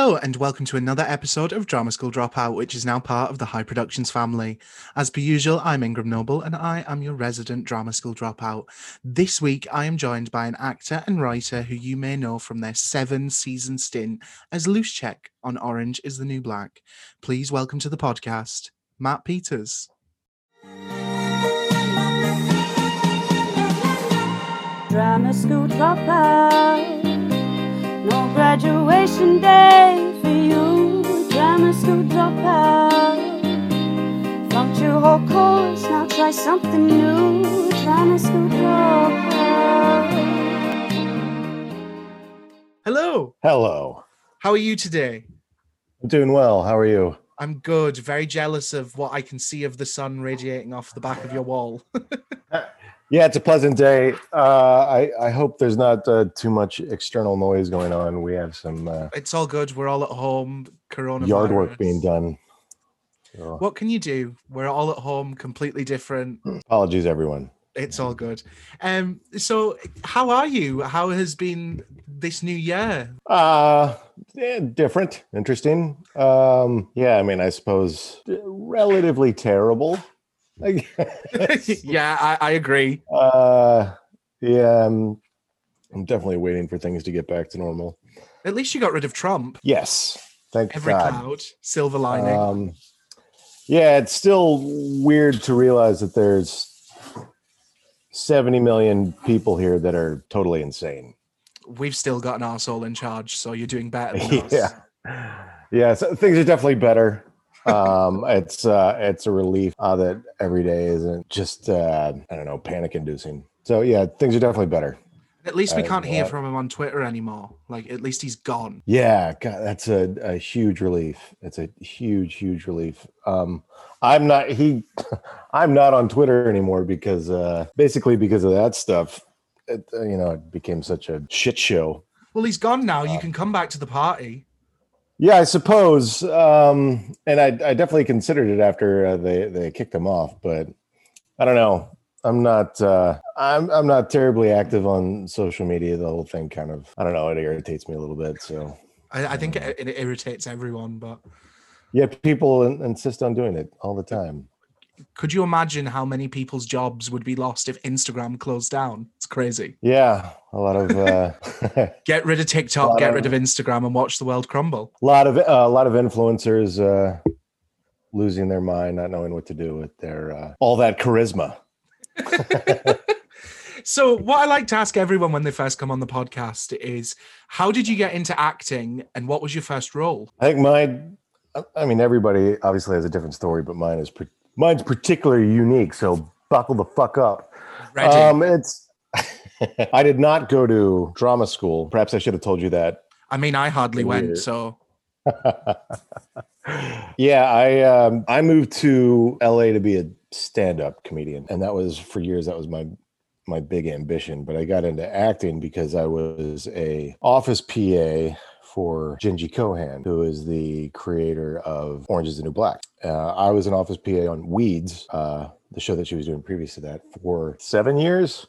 Hello, and welcome to another episode of Drama School Dropout, which is now part of the High Productions family. As per usual, I'm Ingram Noble, and I am your resident Drama School Dropout. This week, I am joined by an actor and writer who you may know from their seven season stint as Luschek on Orange is the New Black. Please welcome to the podcast, Matt Peters. Drama school dropout. No graduation day for you. Drama school dropout. Funked your whole course, now try something new. Drama school dropout. Hello, Hello. how are you today? I'm doing well. How are you? I'm good, very jealous of what I can see of the sun radiating off the back of your wall. Yeah, it's a pleasant day. Uh, I, I hope there's not uh, too much external noise going on. We have some uh, it's all good. We're all at home. Corona yard work being done. So, What can you do? We're all at home, completely different. apologies, everyone. It's all good. Um, so how are you? How has been this new year? Uh, yeah, different, interesting. Um, yeah, I mean, I suppose relatively terrible. Yeah, I, I agree. uh, yeah, I'm, I'm definitely waiting for things to get back to normal. At least you got rid of Trump. Yes, thank God. Every God. cloud, silver lining. Um, yeah, it's still weird to realize that there's 70 million people here that are totally insane. We've still got an arsehole in charge, so you're doing better than us. yeah. Yeah, so things are definitely better. Um, it's uh it's a relief uh, that every day isn't just uh I don't know, panic inducing. So yeah, things are definitely better. At least we can't hear from him on Twitter anymore. Like, at least he's gone. Yeah, God, that's a, a huge relief. It's a huge, huge relief. Um, I'm not he, I'm not on Twitter anymore because uh, basically because of that stuff. It, uh, you know, it became such a shit show. Well, he's gone now. You Uh, can come back to the party. Yeah, I suppose. Um, and I, I definitely considered it after uh, they they kicked him off, but I don't know. I'm not. Uh, I'm I'm not terribly active on social media. The whole thing kind of I don't know. It irritates me a little bit. So. I, I think it, it irritates everyone, but Yeah, people in- insist on doing it all the time. Could you imagine how many people's jobs would be lost if Instagram closed down? It's crazy. Yeah, a lot of uh, Get rid of TikTok, get rid of Instagram, and watch the world crumble. A lot of uh, a lot of influencers uh, losing their mind, not knowing what to do with their uh, all that charisma. So, what I like to ask everyone when they first come on the podcast is how did you get into acting and what was your first role? I think my I mean, everybody obviously has a different story, but mine is par- mine's particularly unique. So buckle the fuck up. Ready? Um, it's. I did not go to drama school. Perhaps I should have told you that I mean, I hardly went, Weird. so yeah, I um, I moved to LA to be a stand-up comedian, and that was for years. That was my my big ambition. But I got into acting because I was a office PA for Jenji Kohan, who is the creator of Orange Is the New Black. Uh, I was an office PA on Weeds, uh, the show that she was doing previous to that, for seven years,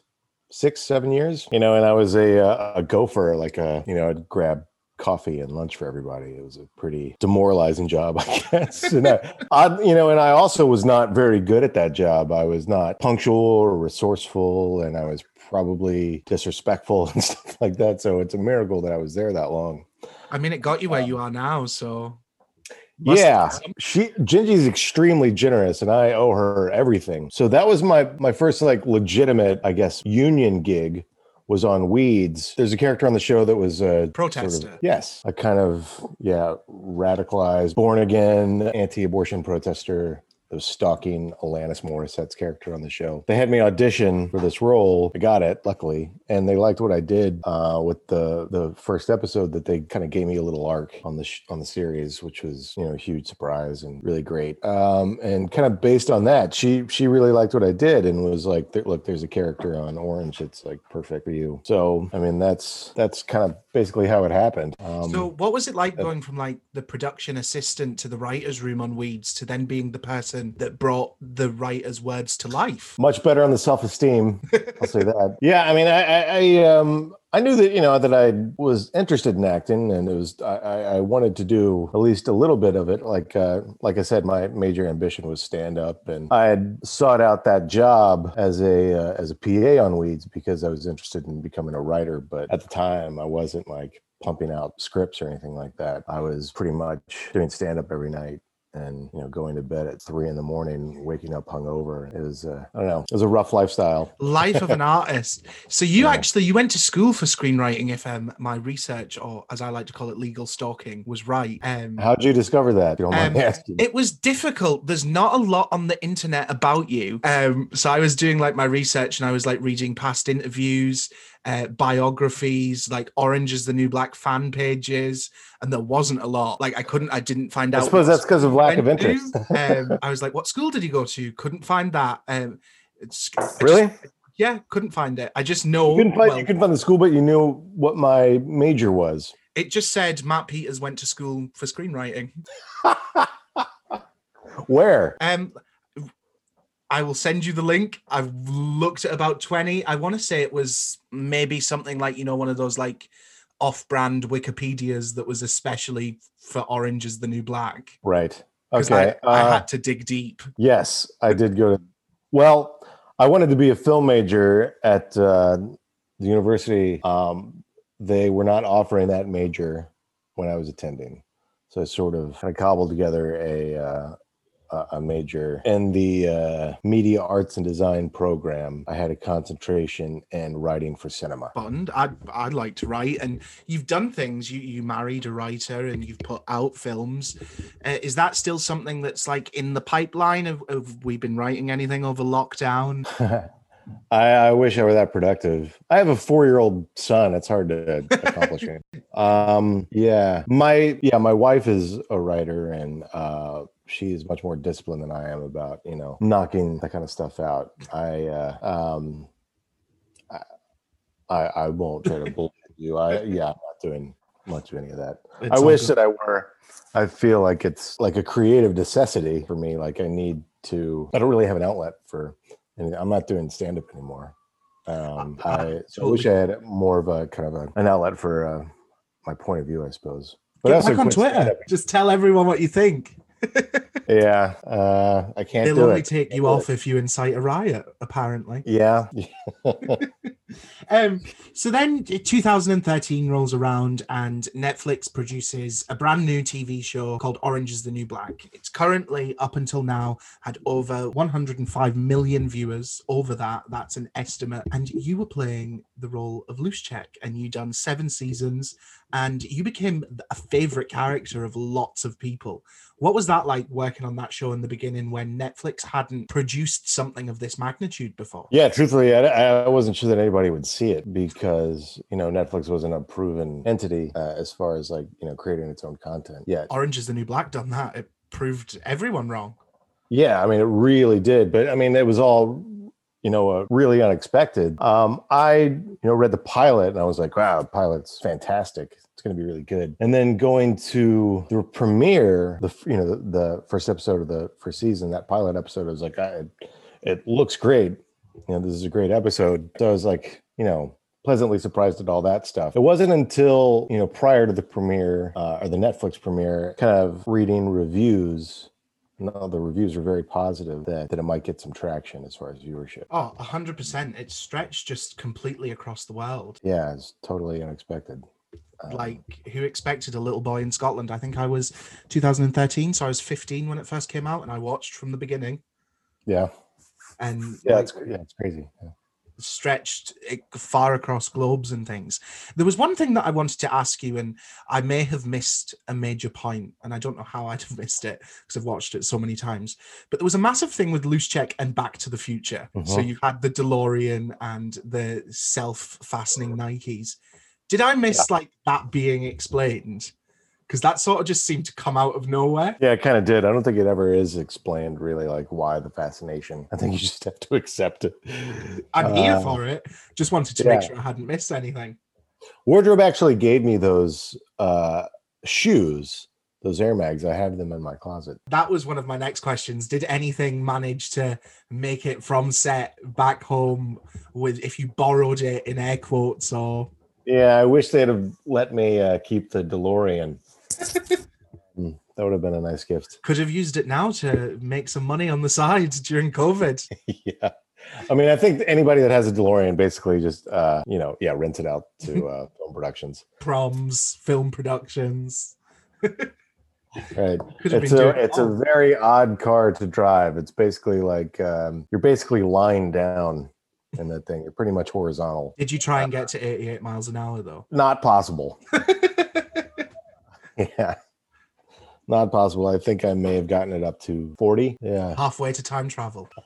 six, seven years. You know, and I was a uh, a gopher, like a you know, I'd grab coffee and lunch for everybody. It was a pretty demoralizing job, I guess. and I, I, you know, and I also was not very good at that job. I was not punctual or resourceful, and I was probably disrespectful and stuff like that. So it's a miracle that I was there that long. I mean, it got you where Um, you are now. So, must- yeah, she Jenji's extremely generous, and I owe her everything. So that was my my first like legitimate, I guess, union gig was on Weeds. There's a character on the show that was a Protester. yes, a kind of yeah radicalized, born again, anti-abortion protester. Was stalking Alanis Morissette's character on the show. They had me audition for this role. I got it, luckily, and they liked what I did uh, with the the first episode. That they kind of gave me a little arc on the sh- on the series, which was you know a huge surprise and really great. Um, and kind of based on that, she she really liked what I did and was like, "Look, there's a character on Orange. It's like perfect for you." So I mean, that's that's kind of basically how it happened. Um, so what was it like uh, going from like the production assistant to the writer's room on Weeds to then being the person that brought the writer's words to life? much better on the self-esteem i'll say that yeah i mean i i, I um I knew that you know that I was interested in acting, and it was I, I I wanted to do at least a little bit of it. Like uh, like I said, my major ambition was stand up, and I had sought out that job as a uh, as a PA on Weeds because I was interested in becoming a writer. But at the time, I wasn't like pumping out scripts or anything like that. I was pretty much doing stand up every night and you know going to bed at three in the morning waking up hungover it was uh, i don't know it was a rough lifestyle Life of an artist. So you Yeah. actually you went to school for screenwriting, if um, my research, or as I like to call it, legal stalking, was right. Um, how'd you discover that you don't mind Um, it was difficult. There's not a lot on the internet about you. Um, so I was doing like my research and I was like reading past interviews, uh, biographies, like Orange is the New Black fan pages, and there wasn't a lot. Like I couldn't, I didn't find out. i suppose that's because of lack of interest um, I was like, "What school did he go to?" Couldn't find that. Um, it's, I just- really yeah, couldn't find it. I just know. you couldn't find well, you couldn't find the school but you knew what my major was it just said Matt Peters went to school for screenwriting. where Um, I will send you the link. I've looked at about 20. I want to say it was maybe something like, you know, one of those like off brand Wikipedias that was especially for Orange is the New Black. right okay I, I uh, had to dig deep. yes i did go to well i wanted to be a film major at uh, the university um, they were not offering that major when i was attending so i sort of kind of cobbled together a uh, a- a major in the uh, media arts and design program i had a concentration in writing for cinema Bond. I'd, I'd like to write, and you've done things. You you married a writer, and you've put out films. Uh, is that still something that's like in the pipeline? Have, have we been writing anything over lockdown? I, I wish I were that productive. I have a four-year-old son. It's hard to accomplish. Um, yeah, my yeah, my wife is a writer, and uh, she's much more disciplined than I am about you know knocking that kind of stuff out. I uh, um, I, I won't try to bully you. I yeah, I'm not doing much of any of that. It's I wish good. that I were. I feel like it's like a creative necessity for me. Like I need to. I don't really have an outlet for anything. I'm not doing stand up anymore. Um, I- so I wish I had more of a kind of a, an outlet for uh, my point of view, I suppose. Get also back on Twitter. Just tell everyone what you think. Yeah, uh, I can't They'll only it. take you off if you incite a riot, apparently. Yeah, Um, so then 2013 rolls around and Netflix produces a brand new TV show called Orange is the New Black. It's currently, up until now, had over 105 million viewers. Over that, that's an estimate. And you were playing the role of Luschek and you done seven seasons and you became a favorite character of lots of people. What was that like working on that show in the beginning when Netflix hadn't produced something of this magnitude before? yeah. Truthfully, I, I wasn't sure that anybody would see it because you know Netflix wasn't a proven entity uh, as far as like you know creating its own content yet. Orange is the New Black done that. It proved everyone wrong. Yeah, I mean, it really did. But I mean, it was all, you know, uh, really unexpected. Um, I, you know, read the pilot and I was like, wow, pilot's fantastic. It's going to be really good. And then going to the premiere, the you know the, the first episode of the first season, that pilot episode, I was like, I, it looks great. You know, this is a great episode. So I was like, you know, pleasantly surprised at all that stuff. It wasn't until you know prior to the premiere uh, or the Netflix premiere, kind of reading reviews no, the reviews are very positive that, that it might get some traction as far as viewership. Oh, 100%. It's stretched just completely across the world. Yeah, it's totally unexpected. Um, Like, who expected a little boy in Scotland? I think I was 2013, so I was 15 when it first came out, and I watched from the beginning. yeah, And yeah, like, it's yeah, it's crazy. Yeah. Stretched far across globes and things. There was one thing that I wanted to ask you, and I may have missed a major point, and I don't know how I'd have missed it because I've watched it so many times. But there was a massive thing with Luschek and Back to the Future. So Mhm. you've had the DeLorean and the self-fastening Nikes. Did I miss like that being explained? Because that sort of just seemed to come out of nowhere. Yeah, it kind of did. I don't think it ever is explained really like why the fascination. I think you just have to accept it. I'm here Uh, for it. Just wanted to make sure I hadn't missed anything. Wardrobe actually gave me those uh, shoes, those Air Mags. I have them in my closet. that was one of my next questions. Did anything manage to make it from set back home with if you borrowed it in air quotes or Yeah, I wish they'd have let me uh, keep the DeLorean. Mm, that would have been a nice gift. Could have used it now to make some money on the side during COVID. yeah. I mean, I think anybody that has a DeLorean basically just, uh, you know, yeah, rent it out to uh, film productions. Proms, film productions. Right. It's a it's a very odd car to drive. It's basically like um, you're basically lying down in that thing. You're pretty much horizontal. Did you try and get to 88 miles an hour though? Not possible. Yeah. Not possible. I think I may have gotten it up to 40. Yeah. Halfway to time travel.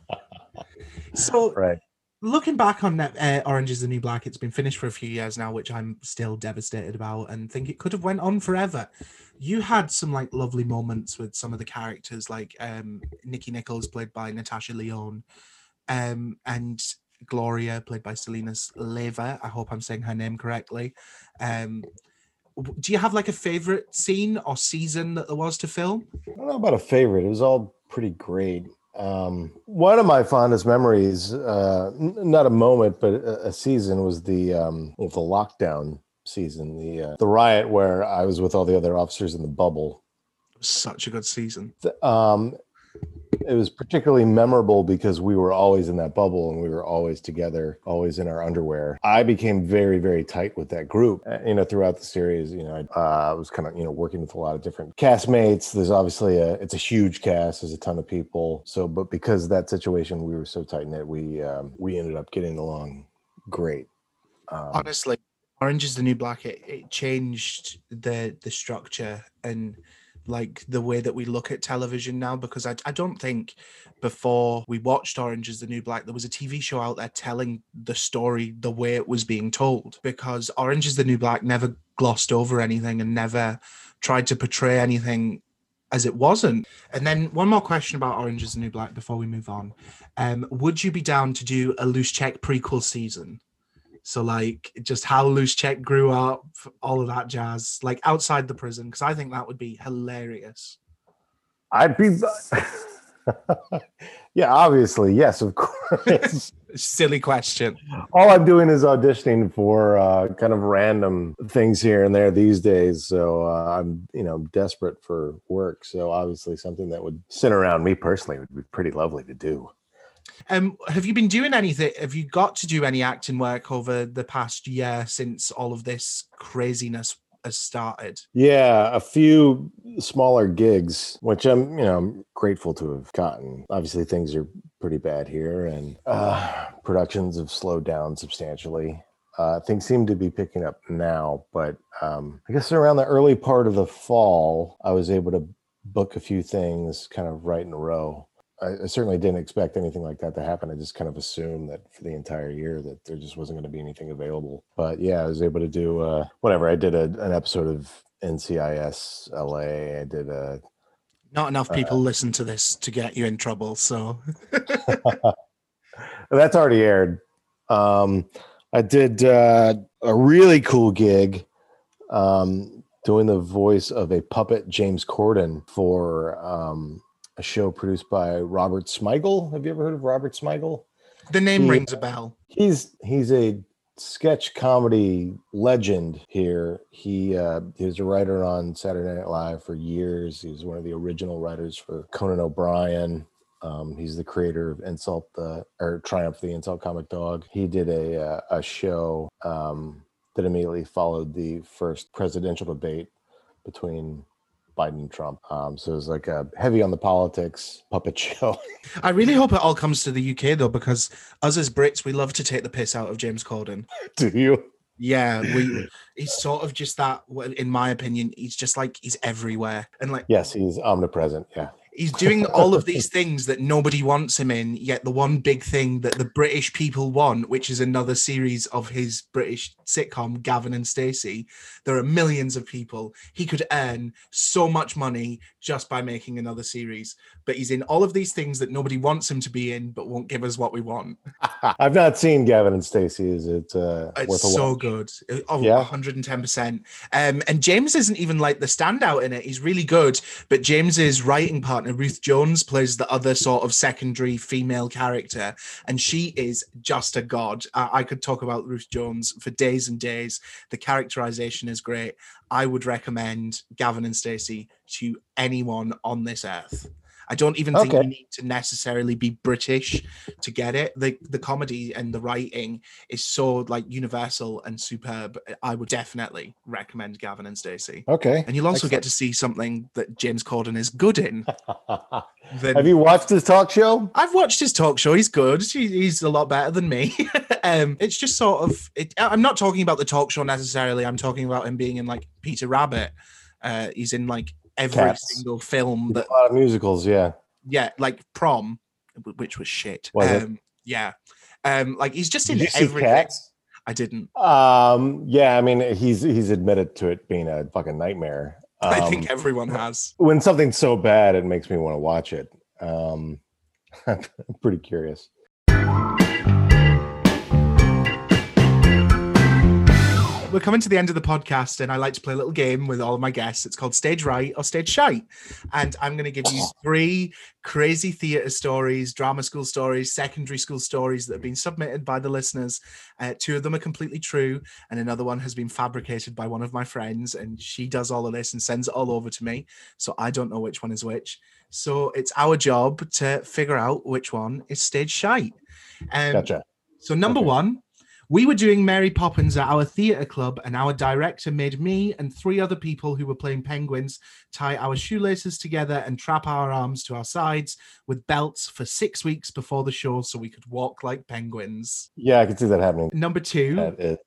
So Right. looking back on that, uh, Orange is the New Black, it's been finished for a few years now, which I'm still devastated about and think it could have went on forever. You had some like lovely moments with some of the characters, like um, Nikki Nichols, played by Natasha Lyonne, um, and Gloria, played by Selena Leyva. I hope I'm saying her name correctly. Um, do you have like a favorite scene or season that there was to film? I don't know about a favorite. It was all pretty great. Um, one of my fondest memories, uh, n- not a moment, but a, a season, was the um, well, the lockdown season, the uh, the riot where I was with all the other officers in the bubble. Such a good season. Th- Um, it was particularly memorable because we were always in that bubble and we were always together, always in our underwear. I became very, very tight with that group. Uh, you know, throughout the series, you know, I uh, was kind of you know working with a lot of different castmates. There's obviously a it's a huge cast. There's a ton of people. So, but because that situation, we were so tight knit. We um, we ended up getting along great. Um, honestly orange is the new black it, it changed the the structure and like the way that we look at television now because I, I don't think before we watched orange is the new black there was a tv show out there telling the story the way it was being told because orange is the new black never glossed over anything and never tried to portray anything as it wasn't. And then one more question about orange is the new black before we move on. Um would you be down to do a luschek prequel season so like just how Luschek grew up, all of that jazz, like outside the prison, because I think that would be hilarious. I'd be. yeah, obviously, yes, of course. Silly question. all I'm doing is auditioning for uh, kind of random things here and there these days. So uh, I'm, you know, desperate for work. So obviously, something that would sit around me personally would be pretty lovely to do. Um, have you been doing anything? Have you got to do any acting work over the past year since all of this craziness has started? Yeah, a few smaller gigs, which I'm, you know, I'm grateful to have gotten. Obviously, things are pretty bad here, and uh, productions have slowed down substantially. Uh, things seem to be picking up now, but um, I guess around the early part of the fall, I was able to book a few things kind of right in a row. I, I certainly didn't expect anything like that to happen. I just kind of assumed that for the entire year that there just wasn't going to be anything available. But yeah, I was able to do uh, whatever. I did a, an episode of NCIS LA. I did a Not enough people listen to this to get you in trouble. So that's already aired. Um, I did uh, a really cool gig um, doing the voice of a puppet James Corden for um, a show produced by Robert Smigel. Have you ever heard of Robert Smigel? the name Yeah. rings a bell. He's he's a sketch comedy legend here. He uh, he was a writer on Saturday Night Live for years. He was one of the original writers for Conan O'Brien. Um, he's the creator of Insult the or Triumph the Insult Comic Dog. He did a uh, a show um, that immediately followed the first presidential debate between Biden and Trump. Um, so it was like a heavy on the politics puppet show. I really hope it all comes to the UK though, because us as Brits, we love to take the piss out of James Corden. Do you? Yeah, we he's sort of just that in my opinion, he's just like he's everywhere. And like Yes, he's omnipresent. Yeah. He's doing all of these things that nobody wants him in, yet the one big thing that the British people want, which is another series of his British sitcom, Gavin and Stacey, there are millions of people. He could earn so much money just by making another series. But he's in all of these things that nobody wants him to be in, but won't give us what we want. I've not seen Gavin and Stacey. Is it uh, It's worth a so watch? good. Oh, Yeah? 110%. Um, and James isn't even like the standout in it. He's really good, but James's writing partner partner Ruth Jones plays the other sort of secondary female character, and she is just a god. I, I could talk about Ruth Jones for days and days. The characterization is great. I would recommend Gavin and Stacey to anyone on this earth. I don't even think Okay. you need to necessarily be British to get it. The the comedy and the writing is so like universal and superb. I would definitely recommend Gavin and Stacey. Okay. And you'll also get to see something that James Corden is good in. Then- Have you watched his talk show? I've watched his talk show. He's good. He- He's a lot better than me. um, it's just sort of. It, I'm not talking about the talk show necessarily. I'm talking about him being in like Peter Rabbit. Uh, he's in like every Cats. single film that A lot of musicals, yeah. yeah, like prom, which was shit. Was it? um, Yeah. Um, like he's just in everything. Cats? I didn't. Um, yeah, I mean, he's he's admitted to it being a fucking nightmare. I Um, think everyone has. when something's so bad, it makes me want to watch it. Um, I'm pretty curious. We're coming to the end of the podcast, and I like to play a little game with all of my guests. It's called Stage Right or Stage Shite. And I'm going to give you three crazy theatre stories, drama school stories, secondary school stories that have been submitted by the listeners. Uh, two of them are completely true, and another one has been fabricated by one of my friends, and she does all of this and sends it all over to me. So I don't know which one is which. So it's our job to figure out which one is Stage Shite. Um, Gotcha. so number Okay. one, we were doing Mary Poppins at our theatre club, and our director made me and three other people who were playing penguins tie our shoelaces together and trap our arms to our sides with belts for six weeks before the show so we could walk like penguins. Yeah, I can see that happening. Number two, That is,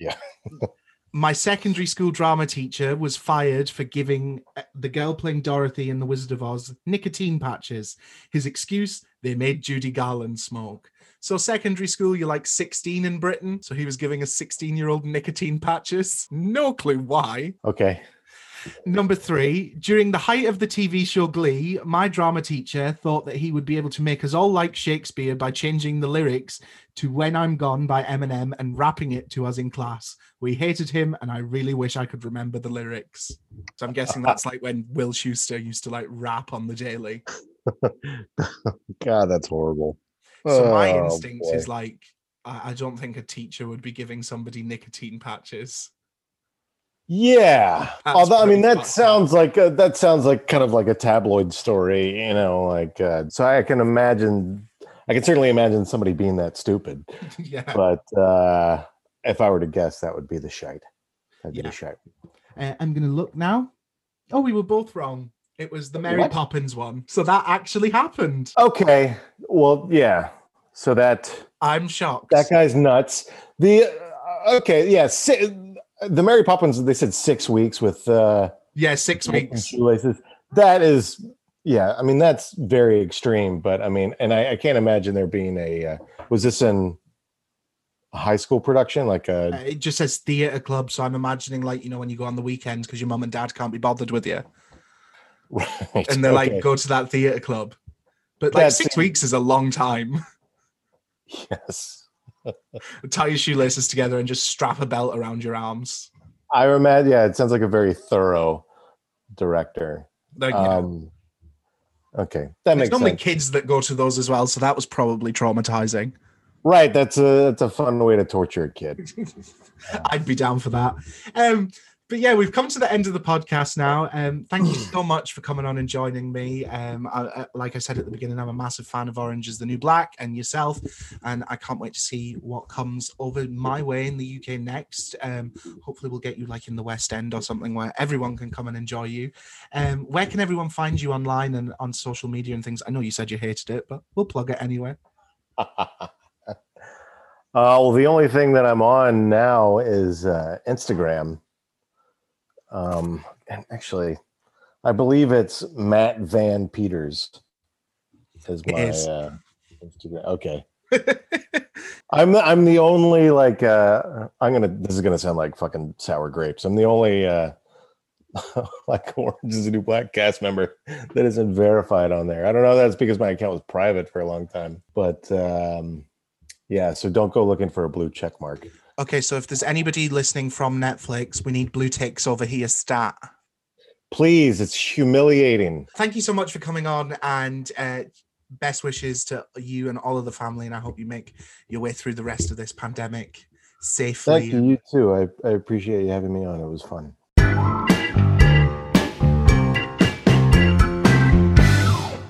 my secondary school drama teacher was fired for giving uh, the girl playing Dorothy in The Wizard of Oz nicotine patches. His excuse, they made Judy Garland smoke. So, secondary school, you're like 16 in Britain. So, he was giving a 16 year old nicotine patches. No clue why. okay. Number three, during the height of the TV show Glee, my drama teacher thought that he would be able to make us all like Shakespeare by changing the lyrics to When I'm Gone by Eminem and rapping it to us in class. We hated him, and I really wish I could remember the lyrics. So I'm guessing uh, uh, that's like when Will Schuester used to like rap on the daily. God, that's horrible. So my Oh, instinct boy. is like, I, I don't think a teacher would be giving somebody nicotine patches. Yeah. That's Although I mean that up. sounds like a, that sounds like kind of like a tabloid story, you know, like uh, so I can imagine I can certainly imagine somebody being that stupid. yeah. But uh if I were to guess that would be the shite. That'd be Yeah. the shite. Uh, I'm gonna look now. Oh, we were both wrong. It was the Mary What? Poppins one. So that actually happened. Okay. Well, yeah. So that I'm shocked. that guy's nuts. The uh, okay, yeah, si- the Mary Poppins they said 6 weeks with uh yeah, six weeks. shoelaces. That is, yeah. I mean, that's very extreme. But I mean, and I, I can't imagine there being a. Uh, was this in a high school production? Like Uh, it just says theatre club, so I'm imagining like you know when you go on the weekends because your mom and dad can't be bothered with you, right, and they're like go to that theatre club. But like That's- six weeks is a long time. yes. Tie your shoelaces together and just strap a belt around your arms. I imagine. Yeah, it sounds like a very thorough director. Like, Um, okay, that there's makes normally sense. kids that go to those as well, so that was probably traumatizing. Right, that's a that's a fun way to torture a kid. I'd be down for that. Um, but yeah, we've come to the end of the podcast now. Um, thank you so much for coming on and joining me. Um, I, I, like I said at the beginning, I'm a massive fan of Orange is the New Black and yourself, and I can't wait to see what comes over my way in the UK next. Um, hopefully, we'll get you like in the West End or something where everyone can come and enjoy you. Um, where can everyone find you online and on social media and things? I know you said you hated it, but we'll plug it anyway. Uh, well, the only thing that I'm on now is uh, Instagram. Um, and actually, I believe it's Matt Van Peters. Is my is. Uh, Okay. I'm the, I'm the only like uh, I'm gonna. This is gonna sound like fucking sour grapes. I'm the only uh, like Orange is a New Black cast member that isn't verified on there. I don't know. That's because my account was private for a long time, but. um yeah, so don't go looking for a blue check mark. Okay, so if there's anybody listening from Netflix, we need blue ticks over here stat. Please, it's humiliating. Thank you so much for coming on and uh, best wishes to you and all of the family. And I hope you make your way through the rest of this pandemic safely. Thank you. You too. I, I appreciate you having me on. It was fun.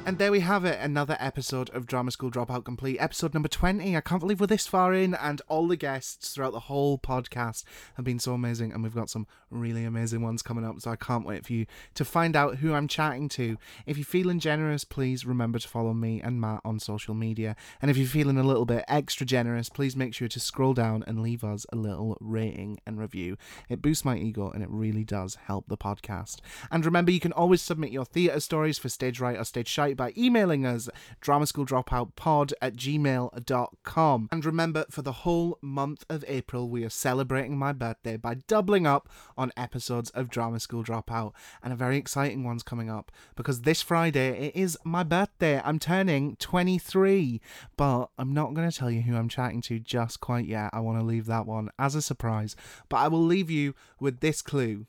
And there we have it, another episode of Drama School Dropout Complete, episode number 20. I can't believe we're this far in, and all the guests throughout the whole podcast have been so amazing, and we've got some really amazing ones coming up, so I can't wait for you to find out who I'm chatting to. If you're feeling generous, please remember to follow me and Matt on social media, and if you're feeling a little bit extra generous, please make sure to scroll down and leave us a little rating and review. It boosts my ego, and it really does help the podcast. And remember, you can always submit your theatre stories for Stage Right or Stage Shite by emailing us dramaschooldropoutpod at gmail.com. And remember, for the whole month of April, we are celebrating my birthday by doubling up on episodes of Drama School Dropout. And a very exciting one's coming up because this Friday it is my birthday. I'm turning 23, but I'm not going to tell you who I'm chatting to just quite yet. I want to leave that one as a surprise. But I will leave you with this clue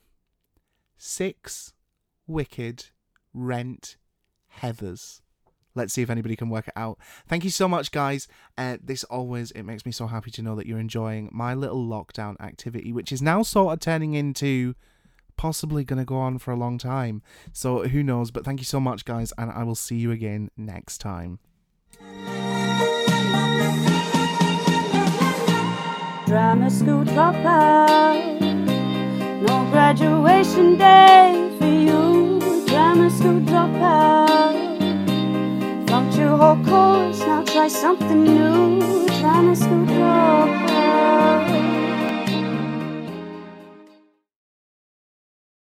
six wicked rent Heathers. Let's see if anybody can work it out. Thank you so much, guys. Uh, this always it makes me so happy to know that you're enjoying my little lockdown activity, which is now sort of turning into possibly going to go on for a long time. So who knows? But thank you so much, guys, and I will see you again next time. Drama school dropout. No graduation day for you grammars school dropout. Flunked your whole course, now try something new. Grammars school dropout.